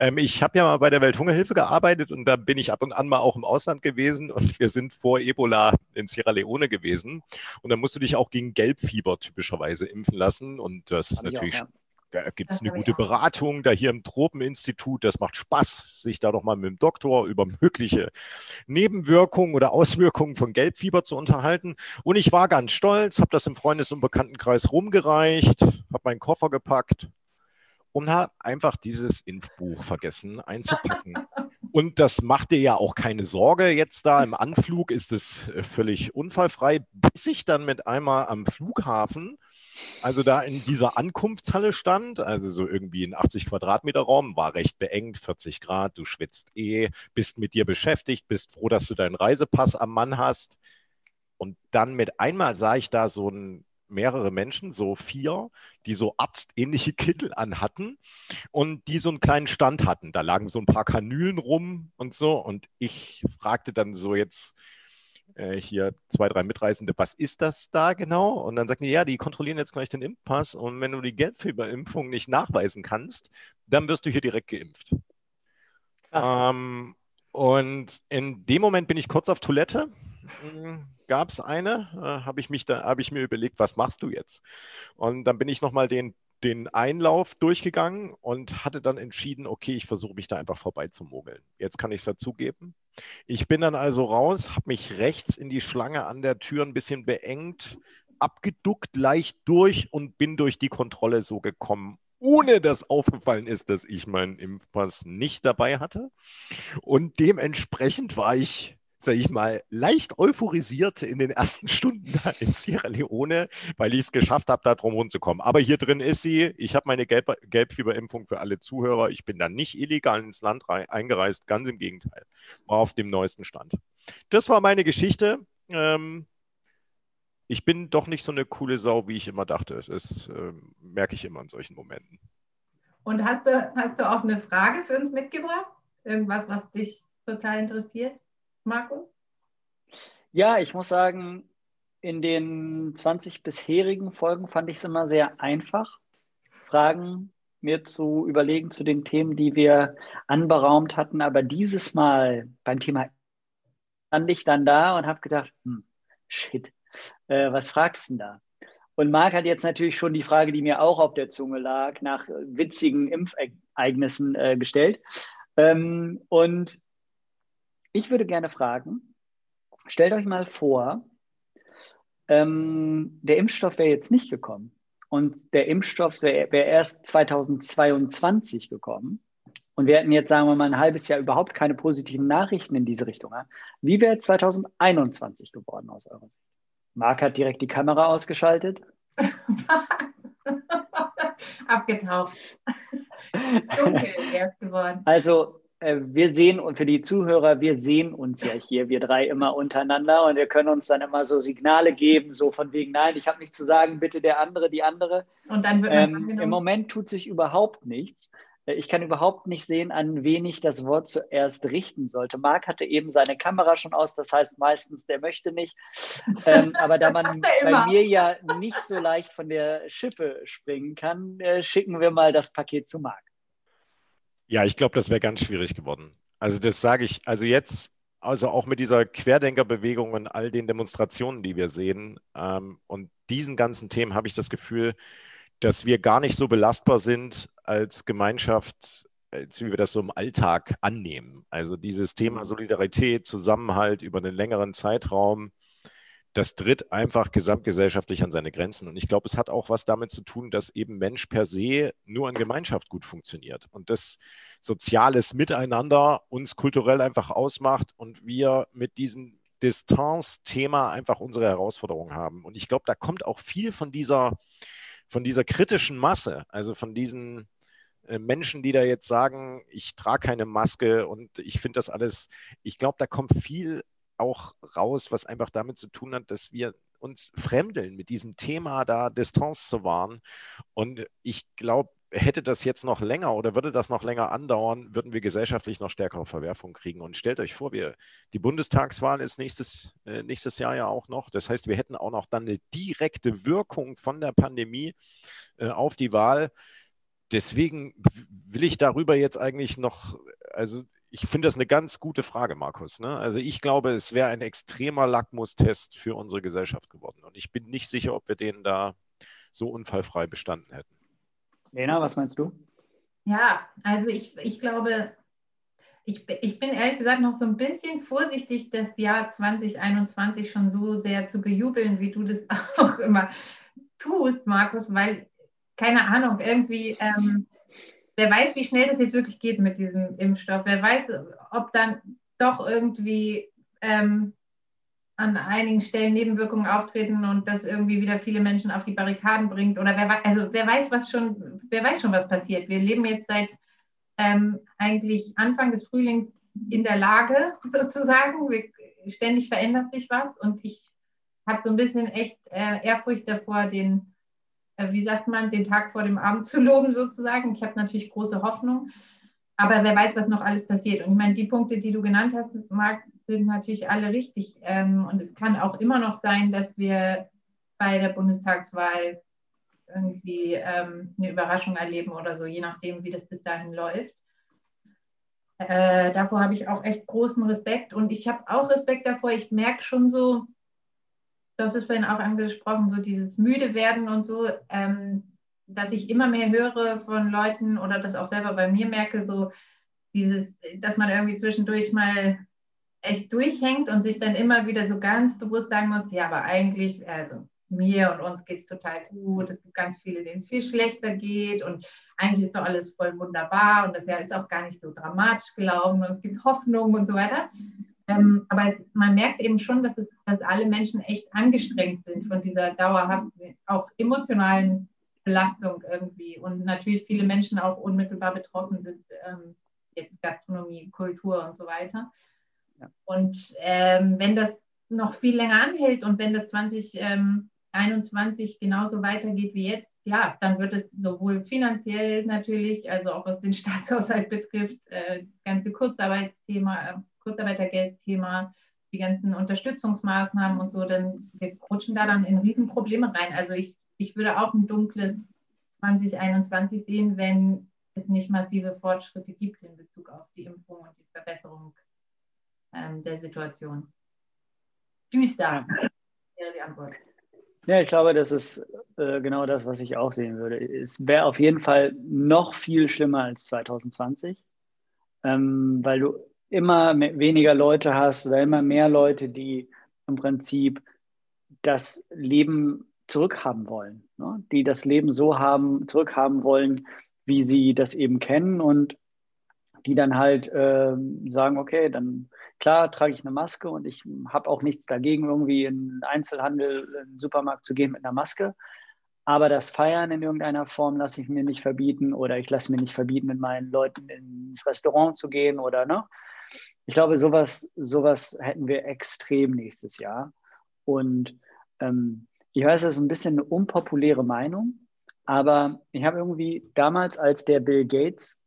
Ähm, ich habe ja mal bei der Welthungerhilfe gearbeitet und da bin ich ab und an mal auch im Ausland gewesen und wir sind vor Ebola in Sierra Leone gewesen und da musst du dich auch gegen Gelbfieber typischerweise impfen lassen und das ist natürlich auch, ja. Da gibt es eine gute Beratung, da hier im Tropeninstitut. Das macht Spaß, sich da doch mal mit dem Doktor über mögliche Nebenwirkungen oder Auswirkungen von Gelbfieber zu unterhalten. Und ich war ganz stolz, habe das im Freundes- und Bekanntenkreis rumgereicht, habe meinen Koffer gepackt und habe einfach dieses Impfbuch vergessen einzupacken. Und das macht dir ja auch keine Sorge. Jetzt da im Anflug ist es äh, völlig unfallfrei, bis ich dann mit einmal am Flughafen also da in dieser Ankunftshalle stand, also so irgendwie ein 80 Quadratmeter Raum, war recht beengt, 40 Grad, du schwitzt eh, bist mit dir beschäftigt, bist froh, dass du deinen Reisepass am Mann hast. Und dann mit einmal sah ich da so ein, mehrere Menschen, so vier, die so arztähnliche Kittel anhatten und die so einen kleinen Stand hatten. Da lagen so ein paar Kanülen rum und so. Und ich fragte dann so jetzt, äh, hier zwei, drei Mitreisende, was ist das da genau? Und dann sagten die, ja, die kontrollieren jetzt gleich den Impfpass und wenn du die Gelbfieberimpfung nicht nachweisen kannst, dann wirst du hier direkt geimpft. Ähm, und in dem Moment bin ich kurz auf Toilette. Hm, Gab es eine? Äh, habe ich mich da, habe ich mir überlegt, was machst du jetzt? Und dann bin ich nochmal den den Einlauf durchgegangen und hatte dann entschieden, okay, ich versuche mich da einfach vorbei zu mogeln. Jetzt kann ich es dazugeben. Ich bin dann also raus, habe mich rechts in die Schlange an der Tür ein bisschen beengt, abgeduckt, leicht durch und bin durch die Kontrolle so gekommen, ohne dass aufgefallen ist, dass ich meinen Impfpass nicht dabei hatte. Und dementsprechend war ich sage ich mal, leicht euphorisiert in den ersten Stunden in Sierra Leone, weil ich es geschafft habe, da drum rumzukommen. Aber hier drin ist sie. Ich habe meine Gelb Gelbfieberimpfung für alle Zuhörer. Ich bin da nicht illegal ins Land eingereist, ganz im Gegenteil. War auf dem neuesten Stand. Das war meine Geschichte. Ähm, ich bin doch nicht so eine coole Sau, wie ich immer dachte. Das äh, merke ich immer in solchen Momenten. Und hast du, hast du auch eine Frage für uns mitgebracht? Irgendwas, was dich total interessiert? Markus? Ja, ich muss sagen, in den 20 bisherigen Folgen fand ich es immer sehr einfach, Fragen mir zu überlegen zu den Themen, die wir anberaumt hatten. Aber dieses Mal beim Thema stand ich dann da und habe gedacht, hm, shit, äh, was fragst du denn da? Und Marc hat jetzt natürlich schon die Frage, die mir auch auf der Zunge lag, nach witzigen Impfereignissen äh, gestellt. Ähm, und ich würde gerne fragen, stellt euch mal vor, ähm, der Impfstoff wäre jetzt nicht gekommen und der Impfstoff wäre wär erst 2022 gekommen und wir hätten jetzt, sagen wir mal, ein halbes Jahr überhaupt keine positiven Nachrichten in diese Richtung. Wie wäre 2021 geworden aus eurer Sicht? Marc hat direkt die Kamera ausgeschaltet. Abgetaucht. Dunkel wäre es geworden. Also wir sehen und für die Zuhörer, wir sehen uns ja hier, wir drei immer untereinander und wir können uns dann immer so Signale geben, so von wegen, nein, ich habe nichts zu sagen, bitte der andere, die andere. Und dann wird ähm, Im Moment tut sich überhaupt nichts. Äh, ich kann überhaupt nicht sehen, an wen ich das Wort zuerst richten sollte. Marc hatte eben seine Kamera schon aus, das heißt meistens, der möchte nicht. Ähm, aber da man bei mir ja nicht so leicht von der Schippe springen kann, äh, schicken wir mal das Paket zu Marc. Ja, ich glaube, das wäre ganz schwierig geworden. Also das sage ich, also jetzt, also auch mit dieser Querdenkerbewegung und all den Demonstrationen, die wir sehen ähm, und diesen ganzen Themen habe ich das Gefühl, dass wir gar nicht so belastbar sind als Gemeinschaft, als wie wir das so im Alltag annehmen. Also dieses Thema mhm. Solidarität, Zusammenhalt über einen längeren Zeitraum, das tritt einfach gesamtgesellschaftlich an seine Grenzen. Und ich glaube, es hat auch was damit zu tun, dass eben Mensch per se nur in Gemeinschaft gut funktioniert und das soziales Miteinander uns kulturell einfach ausmacht und wir mit diesem Distanz-Thema einfach unsere Herausforderungen haben. Und ich glaube, da kommt auch viel von dieser, von dieser kritischen Masse, also von diesen äh, Menschen, die da jetzt sagen, ich trage keine Maske und ich finde das alles, ich glaube, da kommt viel auch raus, was einfach damit zu tun hat, dass wir uns fremdeln, mit diesem Thema da Distanz zu wahren. Und ich glaube, hätte das jetzt noch länger oder würde das noch länger andauern, würden wir gesellschaftlich noch stärkere Verwerfungen kriegen. Und stellt euch vor, wir, die Bundestagswahl ist nächstes, äh, nächstes Jahr ja auch noch. Das heißt, wir hätten auch noch dann eine direkte Wirkung von der Pandemie äh, auf die Wahl. Deswegen will ich darüber jetzt eigentlich noch, also ich finde das eine ganz gute Frage, Markus. Ne? Also ich glaube, es wäre ein extremer Lackmustest für unsere Gesellschaft geworden. Und ich bin nicht sicher, ob wir den da so unfallfrei bestanden hätten. Lena, was meinst du? Ja, also ich, ich glaube, ich, ich bin ehrlich gesagt noch so ein bisschen vorsichtig, das Jahr 2021 schon so sehr zu bejubeln, wie du das auch immer tust, Markus, weil, keine Ahnung, irgendwie ähm, wer weiß, wie schnell das jetzt wirklich geht mit diesem Impfstoff. Wer weiß, ob dann doch irgendwie ähm, an einigen Stellen Nebenwirkungen auftreten und das irgendwie wieder viele Menschen auf die Barrikaden bringt. Oder wer, also wer weiß, was schon, wer weiß schon, was passiert. Wir leben jetzt seit ähm, eigentlich Anfang des Frühlings in der Lage, sozusagen. Wir, ständig verändert sich was und ich habe so ein bisschen echt äh, Ehrfurcht davor, den wie sagt man, den Tag vor dem Abend zu loben sozusagen. Ich habe natürlich große Hoffnung, aber wer weiß, was noch alles passiert. Und ich meine, die Punkte, die du genannt hast, Marc, sind natürlich alle richtig. Ähm, und es kann auch immer noch sein, dass wir bei der Bundestagswahl irgendwie ähm, eine Überraschung erleben oder so, je nachdem, wie das bis dahin läuft. Äh, davor habe ich auch echt großen Respekt und ich habe auch Respekt davor. Ich merke schon so, du hast es vorhin auch angesprochen, so dieses müde werden und so, ähm, dass ich immer mehr höre von Leuten oder das auch selber bei mir merke, so dieses, dass man irgendwie zwischendurch mal echt durchhängt und sich dann immer wieder so ganz bewusst sagen muss, ja, aber eigentlich, also mir und uns geht es total gut, es gibt ganz viele, denen es viel schlechter geht und eigentlich ist doch alles voll wunderbar und das Jahr ist auch gar nicht so dramatisch gelaufen und es gibt Hoffnung und so weiter. Ähm, aber es, man merkt eben schon, dass, es, dass alle Menschen echt angestrengt sind von dieser dauerhaften, auch emotionalen Belastung irgendwie. Und natürlich viele Menschen auch unmittelbar betroffen sind, ähm, jetzt Gastronomie, Kultur und so weiter. Ja. Und ähm, wenn das noch viel länger anhält und wenn das 2021 genauso weitergeht wie jetzt, ja, dann wird es sowohl finanziell natürlich, also auch was den Staatshaushalt betrifft, äh, das ganze Kurzarbeitsthema, Kurzarbeitergeldthema, die ganzen Unterstützungsmaßnahmen und so, dann wir rutschen da dann in Riesenprobleme rein. Also ich, ich würde auch ein dunkles 2021 sehen, wenn es nicht massive Fortschritte gibt in Bezug auf die Impfung und die Verbesserung ähm, der Situation. Düster wäre die Antwort. Ja, ich glaube, das ist äh, genau das, was ich auch sehen würde. Es wäre auf jeden Fall noch viel schlimmer als 2020, ähm, weil du immer weniger Leute hast oder immer mehr Leute, die im Prinzip das Leben zurückhaben wollen, ne? die das Leben so haben, zurückhaben wollen, wie sie das eben kennen und die dann halt äh, sagen, okay, dann klar trage ich eine Maske und ich habe auch nichts dagegen, irgendwie in Einzelhandel, in den Supermarkt zu gehen mit einer Maske. Aber das Feiern in irgendeiner Form lasse ich mir nicht verbieten oder ich lasse mir nicht verbieten, mit meinen Leuten ins Restaurant zu gehen oder ne? Ich glaube, sowas, sowas hätten wir extrem nächstes Jahr. Und ähm, ich weiß, das ist ein bisschen eine unpopuläre Meinung, aber ich habe irgendwie damals, als der Bill Gates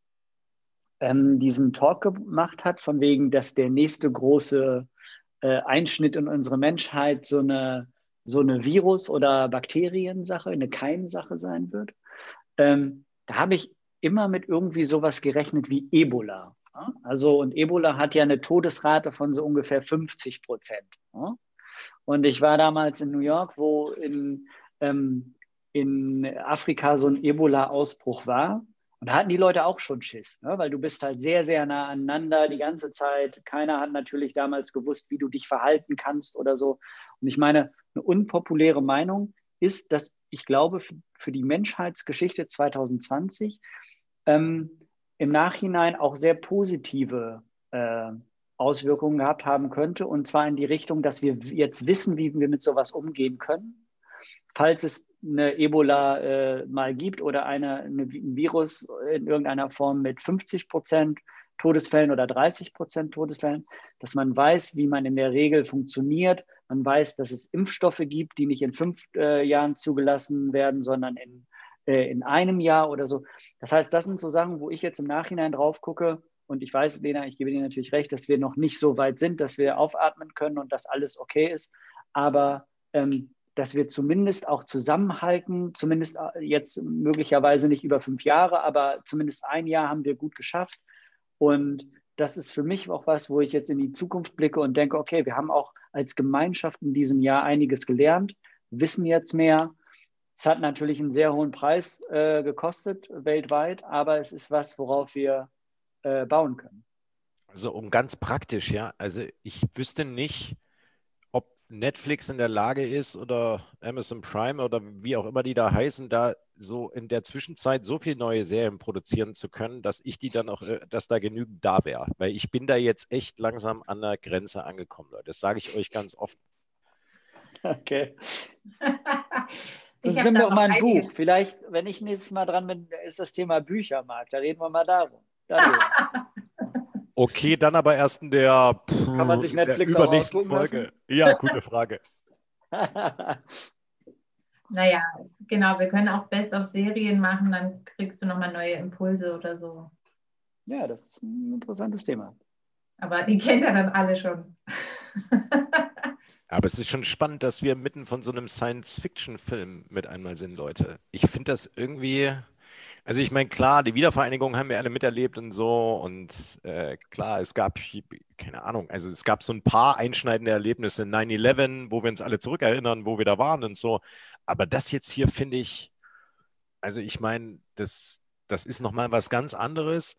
ähm, diesen Talk gemacht hat, von wegen, dass der nächste große äh, Einschnitt in unsere Menschheit so eine, so eine Virus- oder Bakteriensache, eine Keimsache sein wird, ähm, da habe ich immer mit irgendwie sowas gerechnet wie Ebola. Also, und Ebola hat ja eine Todesrate von so ungefähr 50 Prozent. Und ich war damals in New York, wo in, ähm, in Afrika so ein Ebola-Ausbruch war. Und da hatten die Leute auch schon Schiss, ne? weil du bist halt sehr, sehr nah aneinander die ganze Zeit. Keiner hat natürlich damals gewusst, wie du dich verhalten kannst oder so. Und ich meine, eine unpopuläre Meinung ist, dass ich glaube, für, die Menschheitsgeschichte 2020 ähm, im Nachhinein auch sehr positive äh, Auswirkungen gehabt haben könnte. Und zwar in die Richtung, dass wir jetzt wissen, wie wir mit sowas umgehen können. Falls es eine Ebola äh, mal gibt oder eine, eine, ein Virus in irgendeiner Form mit 50 Prozent Todesfällen oder 30 Prozent Todesfällen, dass man weiß, wie man in der Regel funktioniert, Man weiß, dass es Impfstoffe gibt, die nicht in fünf äh, Jahren zugelassen werden, sondern in, äh, in einem Jahr oder so. Das heißt, das sind so Sachen, wo ich jetzt im Nachhinein drauf gucke. Und ich weiß, Lena, ich gebe dir natürlich recht, dass wir noch nicht so weit sind, dass wir aufatmen können und dass alles okay ist. Aber ähm, dass wir zumindest auch zusammenhalten, zumindest äh, jetzt möglicherweise nicht über fünf Jahre, aber zumindest ein Jahr haben wir gut geschafft. Und das ist für mich auch was, wo ich jetzt in die Zukunft blicke und denke, okay, wir haben auch als Gemeinschaft in diesem Jahr einiges gelernt, wissen jetzt mehr. Es hat natürlich einen sehr hohen Preis äh, gekostet weltweit, aber es ist was, worauf wir äh, bauen können. Also um ganz praktisch, ja. Also ich wüsste nicht, Netflix in der Lage ist oder Amazon Prime oder wie auch immer die da heißen, da so in der Zwischenzeit so viele neue Serien produzieren zu können, dass ich die dann auch, äh, dass da genügend da wäre. Weil ich bin da jetzt echt langsam an der Grenze angekommen, Leute. Das sage ich euch ganz offen. Okay. Sonst nimm doch mal ein Buch. Vielleicht, wenn ich nächstes Mal dran bin, ist das Thema Büchermarkt. Da reden wir mal darum. Darüber. Okay, dann aber erst in der, Kann man sich Netflix übernächsten Folge. Lassen? Ja, gute Frage. naja, genau, wir können auch Best of Serien machen, dann kriegst du nochmal neue Impulse oder so. Ja, das ist ein interessantes Thema. Aber die kennt er dann alle schon. Aber es ist schon spannend, dass wir mitten von so einem Science-Fiction-Film mit einmal sind, Leute. Ich finde das irgendwie, also ich meine, klar, die Wiedervereinigung haben wir alle miterlebt und so. Und äh, klar, es gab, keine Ahnung, also es gab so ein paar einschneidende Erlebnisse, 9-11, wo wir uns alle zurückerinnern, wo wir da waren und so. Aber das jetzt hier finde ich, also ich meine, das, das ist nochmal was ganz anderes.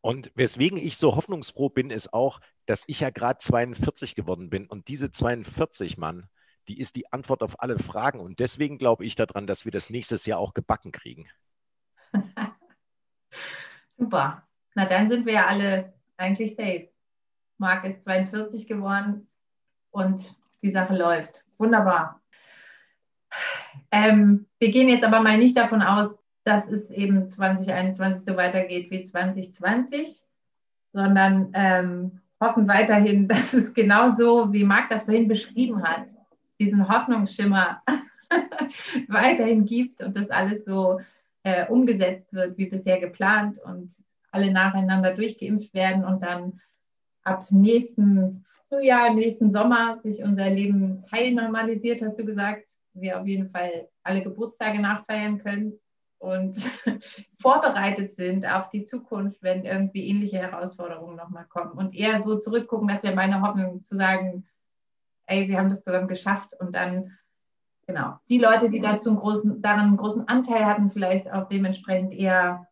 Und weswegen ich so hoffnungsfroh bin, ist auch, dass ich ja gerade 42 geworden bin. Und diese 42, Mann, die ist die Antwort auf alle Fragen. Und deswegen glaube ich daran, dass wir das nächstes Jahr auch gebacken kriegen. Super. Na, dann sind wir ja alle eigentlich safe. Marc ist 42 geworden und die Sache läuft. Wunderbar. Ähm, wir gehen jetzt aber mal nicht davon aus, dass es eben 2021 so weitergeht wie 2020, sondern ähm, hoffen weiterhin, dass es genauso, wie Marc das vorhin beschrieben hat, diesen Hoffnungsschimmer weiterhin gibt und das alles so äh, umgesetzt wird, wie bisher geplant und alle nacheinander durchgeimpft werden und dann ab nächsten Frühjahr, nächsten Sommer sich unser Leben teilnormalisiert, hast du gesagt, wir auf jeden Fall alle Geburtstage nachfeiern können und vorbereitet sind auf die Zukunft, wenn irgendwie ähnliche Herausforderungen nochmal kommen und eher so zurückgucken, dass wir meine Hoffnung zu sagen, ey, wir haben das zusammen geschafft und dann genau, die Leute, die dazu einen großen, daran einen großen Anteil hatten, vielleicht auch dementsprechend eher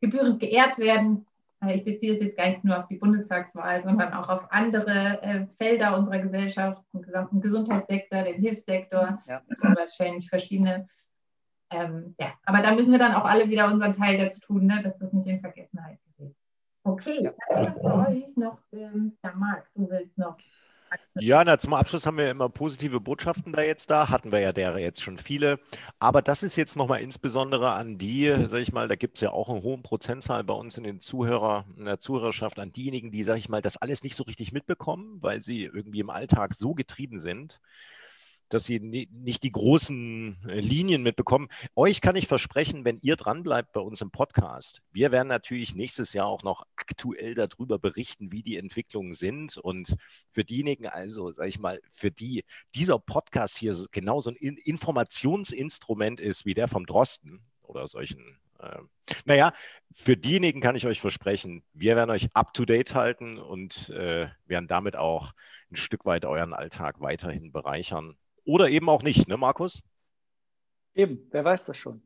gebührend geehrt werden. Ich beziehe es jetzt gar nicht nur auf die Bundestagswahl, sondern auch auf andere äh, Felder unserer Gesellschaft, den gesamten Gesundheitssektor, den Hilfssektor, ja. also wahrscheinlich verschiedene. Ähm, ja, aber da müssen wir dann auch alle wieder unseren Teil dazu tun, ne, dass das nicht in Vergessenheit gerät. Okay, ja. euch noch, ähm, ja, Marc, du willst noch ja, na, zum Abschluss haben wir immer positive Botschaften da jetzt da. Hatten wir ja der jetzt schon viele. Aber das ist jetzt nochmal insbesondere an die, sag ich mal, da gibt es ja auch eine hohe Prozentzahl bei uns in den Zuhörer, in der Zuhörerschaft, an diejenigen, die, sag ich mal, das alles nicht so richtig mitbekommen, weil sie irgendwie im Alltag so getrieben sind dass sie nicht die großen äh, Linien mitbekommen. Euch kann ich versprechen, wenn ihr dranbleibt bei uns im Podcast, wir werden natürlich nächstes Jahr auch noch aktuell darüber berichten, wie die Entwicklungen sind. Und für diejenigen, also sage ich mal, für die dieser Podcast hier genauso ein Informationsinstrument ist wie der vom Drosten oder solchen äh, naja, für diejenigen kann ich euch versprechen, wir werden euch up-to-date halten und äh, werden damit auch ein Stück weit euren Alltag weiterhin bereichern. Oder eben auch nicht, ne, Markus? Eben, wer weiß das schon.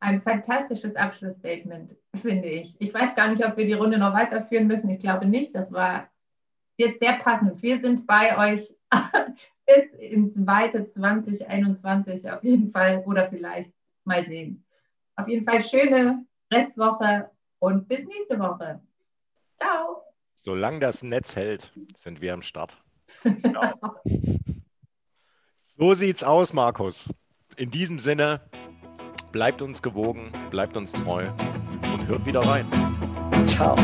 Ein fantastisches Abschlussstatement, finde ich. Ich weiß gar nicht, ob wir die Runde noch weiterführen müssen. Ich glaube nicht. Das war jetzt sehr passend. Wir sind bei euch bis ins weite 2021 auf jeden Fall oder vielleicht mal sehen. Auf jeden Fall schöne Restwoche und bis nächste Woche. Ciao. Solange das Netz hält, sind wir am Start. Ciao. So sieht's aus, Markus. In diesem Sinne, bleibt uns gewogen, bleibt uns treu und hört wieder rein. Ciao.